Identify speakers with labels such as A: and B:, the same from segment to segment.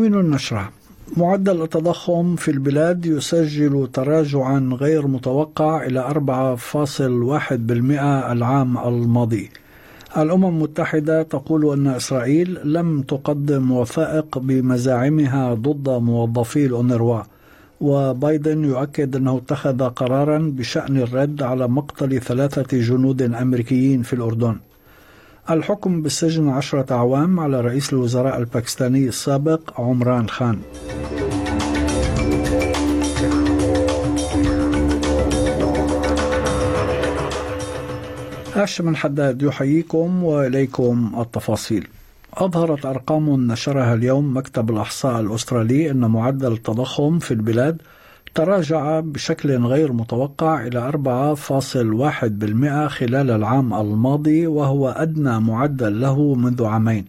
A: عناوين النشرة. معدل التضخم في البلاد يسجل تراجعا غير متوقع إلى 4.1% العام الماضي. الأمم المتحدة تقول أن إسرائيل لم تقدم وثائق بمزاعمها ضد موظفي الأونروا وبايدن يؤكد أنه اتخذ قرارا بشأن الرد على مقتل ثلاثة جنود أمريكيين في الأردن. الحكم بالسجن عشرة أعوام على رئيس الوزراء الباكستاني السابق عمران خان. هاشم حداد يحييكم وإليكم التفاصيل. أظهرت أرقام نشرها اليوم مكتب الأحصاء الأسترالي أن معدل التضخم في البلاد تراجع بشكل غير متوقع إلى 4.1% خلال العام الماضي وهو أدنى معدل له منذ عامين.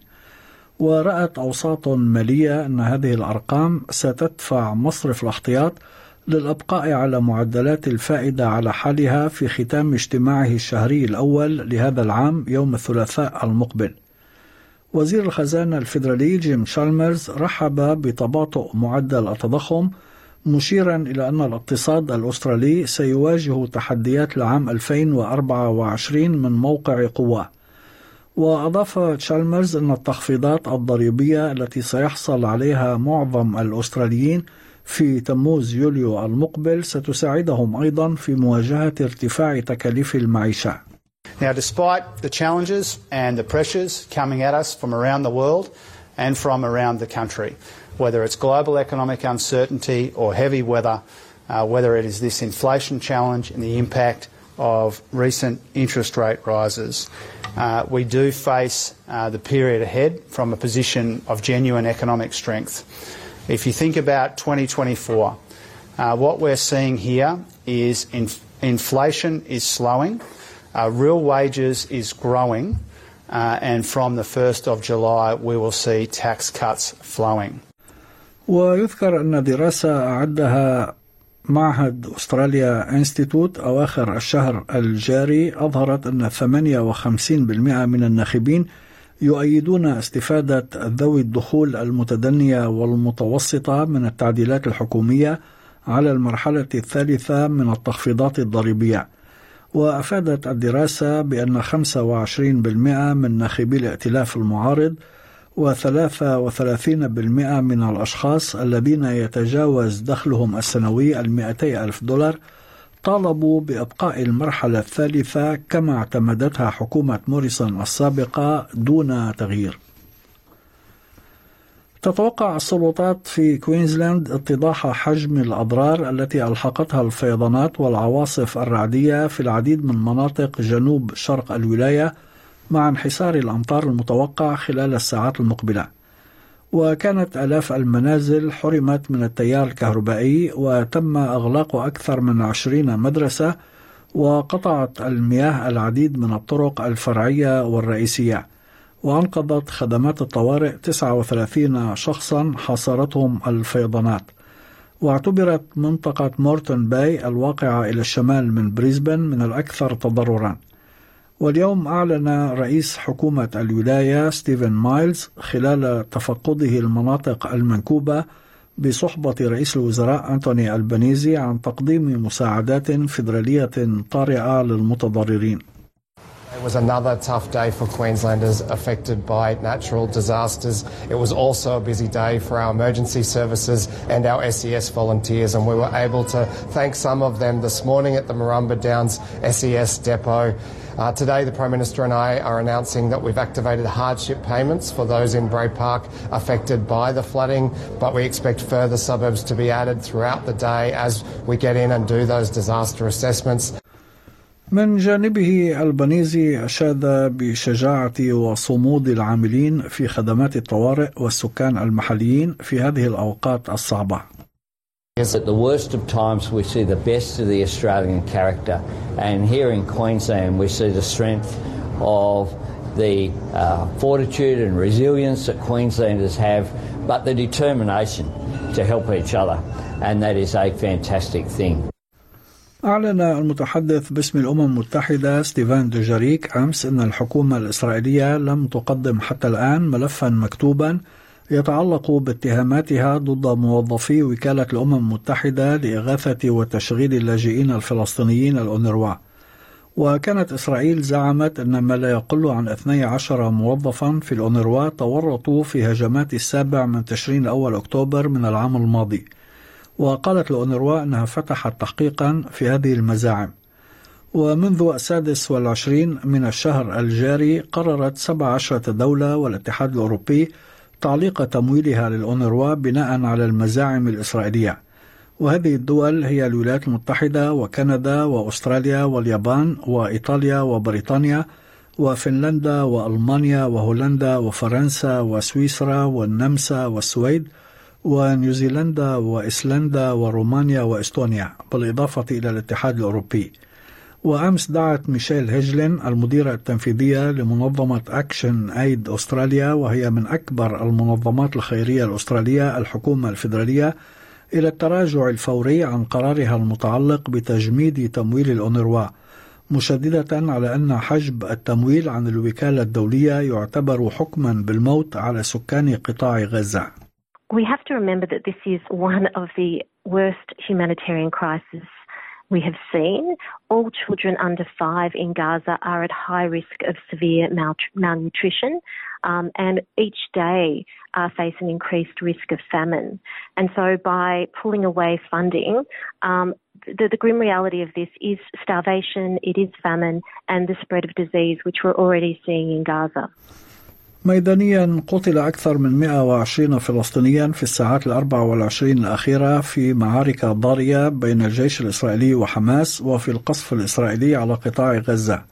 A: ورأت أوساط مالية أن هذه الأرقام ستدفع مصرف الاحتياط للأبقاء على معدلات الفائدة على حالها في ختام اجتماعه الشهري الأول لهذا العام يوم الثلاثاء المقبل. وزير الخزانة الفيدرالي جيم شالمرز رحب بتباطؤ معدل التضخم مشيرا إلى أن الاقتصاد الأسترالي سيواجه تحديات العام 2024 من موقع قوة وأضاف تشالمرز أن التخفيضات الضريبية التي سيحصل عليها معظم الأستراليين في تموز يوليو المقبل ستساعدهم أيضا في مواجهة ارتفاع تكاليف المعيشة.
B: Now, despite the challenges and the pressures coming at us from around the world and from around the country, whether it's global economic uncertainty or heavy weather, uh, whether it is this inflation challenge and the impact of recent interest rate rises, uh, we do face uh, the period ahead from a position of genuine economic strength. If you think about 2024, uh, what we're seeing here is inflation is slowing, uh, real wages is growing, uh, and from the 1st of July we will see tax cuts flowing.
A: ويذكر أن دراسة أعدها معهد أستراليا إنستيتوت أواخر الشهر الجاري أظهرت أن 58% من الناخبين يؤيدون استفادة ذوي الدخول المتدنية والمتوسطة من التعديلات الحكومية على المرحلة الثالثة من التخفيضات الضريبية. وأفادت الدراسة بأن 25% من ناخبي الائتلاف المعارض و33% من الأشخاص الذين يتجاوز دخلهم السنوي المئتي ألف دولار طالبوا بإبقاء المرحلة الثالثة كما اعتمدتها حكومة موريسون السابقة دون تغيير. تتوقع السلطات في كوينزلاند اتضاح حجم الأضرار التي ألحقتها الفيضانات والعواصف الرعدية في العديد من مناطق جنوب شرق الولاية مع انحسار الأمطار المتوقع خلال الساعات المقبلة. وكانت آلاف المنازل حرمت من التيار الكهربائي وتم إغلاق أكثر من عشرين مدرسة وقطعت المياه العديد من الطرق الفرعية والرئيسية. وأنقذت خدمات الطوارئ 39 شخصا حاصرتهم الفيضانات. واعتبرت منطقة مورتون باي الواقعة إلى الشمال من بريسبن من الأكثر تضررا. واليوم أعلن رئيس حكومة الولاية ستيفن مايلز خلال تفقده المناطق المنكوبة بصحبة رئيس الوزراء أنتوني ألبانيزي عن تقديم مساعدات فيدرالية طارئة للمتضررين.
C: It was another tough day for Queenslanders affected by natural disasters. It was also a busy day for our emergency services and our SES volunteers, and we were able to thank some of them this morning at the Marumba Downs SES depot. Uh, today, the Prime Minister and I are announcing that we've activated hardship payments for those in Bray Park affected by the flooding, but we expect further suburbs to be added throughout the day as we get in and do those disaster assessments.
A: من جانبه البنيزي أشاد بشجاعة وصمود العاملين في خدمات الطوارئ والسكان المحليين في هذه الأوقات الصعبة.
D: At the worst of times, we see the best of the Australian character, and here in Queensland, we see the strength of the uh, fortitude and resilience that Queenslanders have, but the determination to help each other, and that is a fantastic thing.
A: أعلن المتحدث باسم الأمم المتحدة ستيفان دوجاريك أمس أن الحكومة الإسرائيلية لم تقدم حتى الآن ملفا مكتوبا يتعلق باتهاماتها ضد موظفي وكالة الأمم المتحدة لإغاثة وتشغيل اللاجئين الفلسطينيين الأونروا. وكانت إسرائيل زعمت أن ما لا يقل عن 12 موظفا في الأونروا تورطوا في هجمات السابع من تشرين أول أكتوبر من العام الماضي. وقالت الأونروا أنها فتحت تحقيقا في هذه المزاعم. ومنذ السادس والعشرين من الشهر الجاري قررت 17 دولة والاتحاد الأوروبي تعليق تمويلها للأونروا بناء على المزاعم الإسرائيلية. وهذه الدول هي الولايات المتحدة وكندا وأستراليا واليابان وإيطاليا وبريطانيا وفنلندا وألمانيا وهولندا وفرنسا وسويسرا والنمسا والسويد ونيوزيلندا وإيسلندا ورومانيا وإستونيا بالإضافة إلى الاتحاد الأوروبي. وأمس دعت ميشيل هيجلين المديرة التنفيذية لمنظمة أكشن أيد أستراليا وهي من أكبر المنظمات الخيرية الأسترالية الحكومة الفيدرالية إلى التراجع الفوري عن قرارها المتعلق بتجميد تمويل الأونروا مشددة على أن حجب التمويل عن الوكالة الدولية يعتبر حكما بالموت على سكان قطاع غزة.
E: We have to remember that this is one of the worst humanitarian crises we have seen. All children under five in Gaza are at high risk of severe malnutrition, um, and each day uh, face an increased risk of famine. And so, by pulling away funding, um, the, the, grim reality of this is starvation, it is famine, and the spread of disease, which we're already seeing in Gaza.
A: ميدانيا قتل أكثر من 120 فلسطينيا في الساعات الأربع والعشرين الأخيرة في معارك ضارية بين الجيش الإسرائيلي وحماس وفي القصف الإسرائيلي على قطاع غزة.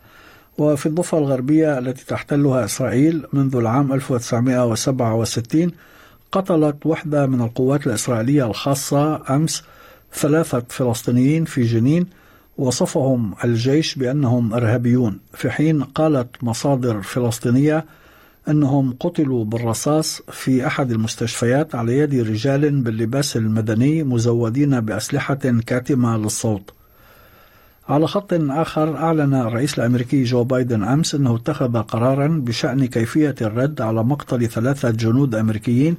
A: وفي الضفة الغربية التي تحتلها إسرائيل منذ العام 1967 قتلت وحدة من القوات الإسرائيلية الخاصة أمس ثلاثة فلسطينيين في جنين وصفهم الجيش بأنهم إرهابيون. في حين قالت مصادر فلسطينية أنهم قتلوا بالرصاص في أحد المستشفيات على يد رجال باللباس المدني مزودين بأسلحة كاتمة للصوت. على خط آخر أعلن الرئيس الأمريكي جو بايدن أمس أنه اتخذ قرارا بشأن كيفية الرد على مقتل ثلاثة جنود أمريكيين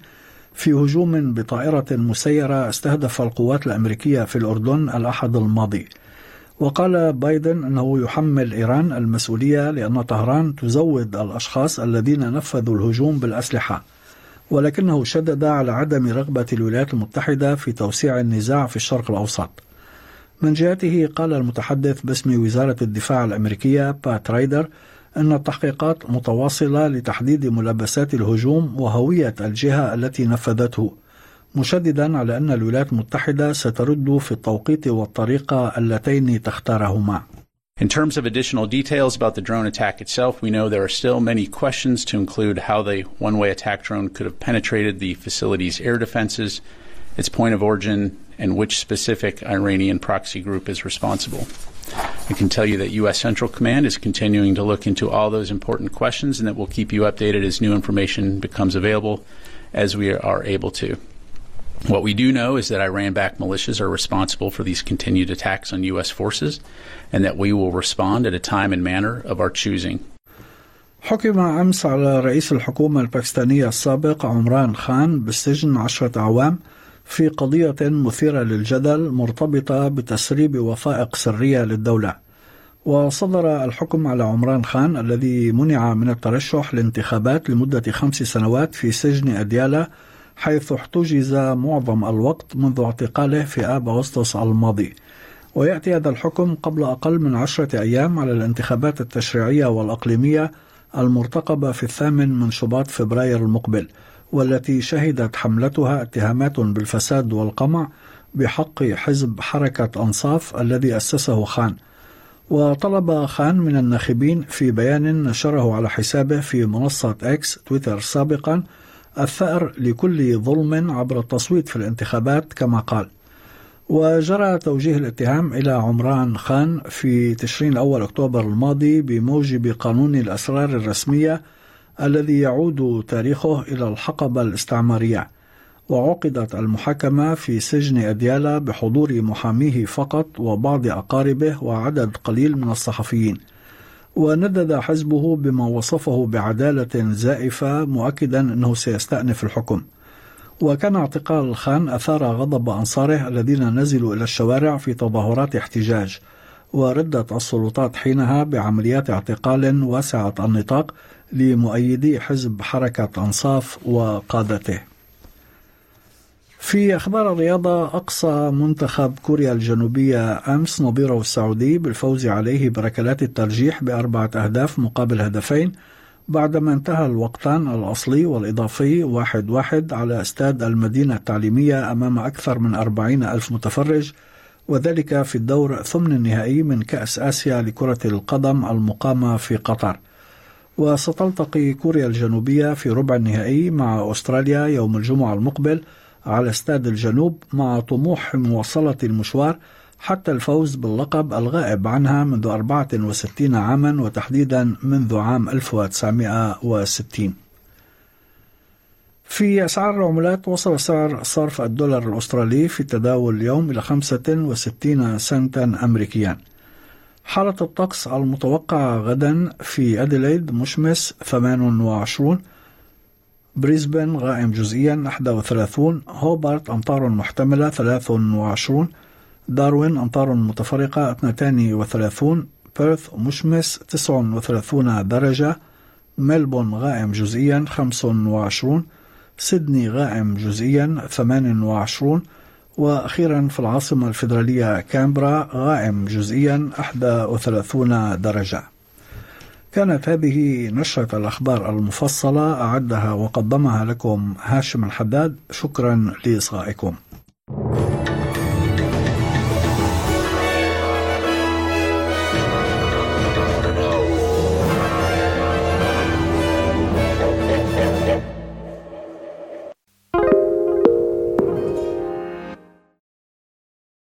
A: في هجوم بطائرة مسيرة استهدف القوات الأمريكية في الأردن الأحد الماضي. وقال بايدن أنه يحمل إيران المسؤولية لأن طهران تزود الأشخاص الذين نفذوا الهجوم بالأسلحة ولكنه شدد على عدم رغبة الولايات المتحدة في توسيع النزاع في الشرق الأوسط. من جهته قال المتحدث باسم وزارة الدفاع الأمريكية بات رايدر أن التحقيقات متواصلة لتحديد ملابسات الهجوم وهوية الجهة التي نفذته. مشددا على أن الولايات المتحدة سترد في التوقيت والطريقة اللتين تختارهما.
F: In terms of additional details about the drone attack itself, we know there are still many questions to include how the one way attack drone could have penetrated the facility's air defenses, its point of origin, and which specific Iranian proxy group is responsible. I can tell you that U.S. Central Command is continuing to look into all those important questions and that we'll keep you updated as new information becomes available as we are able to. What we do know is that Iran backed militias are responsible for these continued attacks on U.S. forces and that we will respond at a time and manner of our choosing.
A: حكم أمس على رئيس الحكومة الباكستانية السابق عمران خان بالسجن عشرة أعوام في قضية مثيرة للجدل مرتبطة بتسريب وثائق سرية للدولة وصدر الحكم على عمران خان الذي منع من الترشح لانتخابات لمدة خمس سنوات في سجن أديالا حيث احتجز معظم الوقت منذ اعتقاله في آب أغسطس الماضي. ويأتي هذا الحكم قبل أقل من عشرة أيام على الانتخابات التشريعية والأقليمية المرتقبة في الثامن من شباط فبراير المقبل والتي شهدت حملتها اتهامات بالفساد والقمع بحق حزب حركة أنصاف الذي أسسه خان. وطلب خان من الناخبين في بيان نشره على حسابه في منصة إكس تويتر سابقا الثأر لكل ظلم عبر التصويت في الانتخابات كما قال. وجرى توجيه الاتهام إلى عمران خان في تشرين أول أكتوبر الماضي بموجب قانون الأسرار الرسمية الذي يعود تاريخه إلى الحقبة الاستعمارية. وعقدت المحاكمة في سجن أديالا بحضور محاميه فقط وبعض أقاربه وعدد قليل من الصحفيين. وندد حزبه بما وصفه بعدالة زائفة مؤكدا أنه سيستأنف الحكم. وكان اعتقال الخان أثار غضب أنصاره الذين نزلوا إلى الشوارع في تظاهرات احتجاج وردت السلطات حينها بعمليات اعتقال واسعة النطاق لمؤيدي حزب حركة أنصاف وقادته. في أخبار الرياضة أقصى منتخب كوريا الجنوبية أمس نظيره السعودي بالفوز عليه بركلات الترجيح بأربعة أهداف مقابل هدفين بعدما انتهى الوقتان الأصلي والإضافي واحد واحد على استاد المدينة التعليمية أمام أكثر من أربعين ألف متفرج وذلك في الدور ثمن النهائي من كأس آسيا لكرة القدم المقامة في قطر. وستلتقي كوريا الجنوبية في ربع النهائي مع أستراليا يوم الجمعة المقبل على استاد الجنوب مع طموح مواصلة المشوار حتى الفوز باللقب الغائب عنها منذ 64 عاما وتحديدا منذ عام 1960 في أسعار العملات وصل سعر صرف الدولار الأسترالي في التداول اليوم إلى 65 سنتا أمريكيا. حالة الطقس المتوقعة غدا في أديلايد مشمس 28 بريسبن غائم جزئيا 31 هوبارت أمطار محتملة 23 داروين أمطار متفرقة 32 بيرث مشمس 39 درجة. ملبون غائم جزئيا 25 سيدني غائم جزئيا 28 وأخيرا في العاصمة الفيدرالية كامبرا غائم جزئيا 31 درجة. كانت هذه نشرة الأخبار المفصلة أعدها وقدمها لكم هاشم الحداد. شكرا لإصغائكم.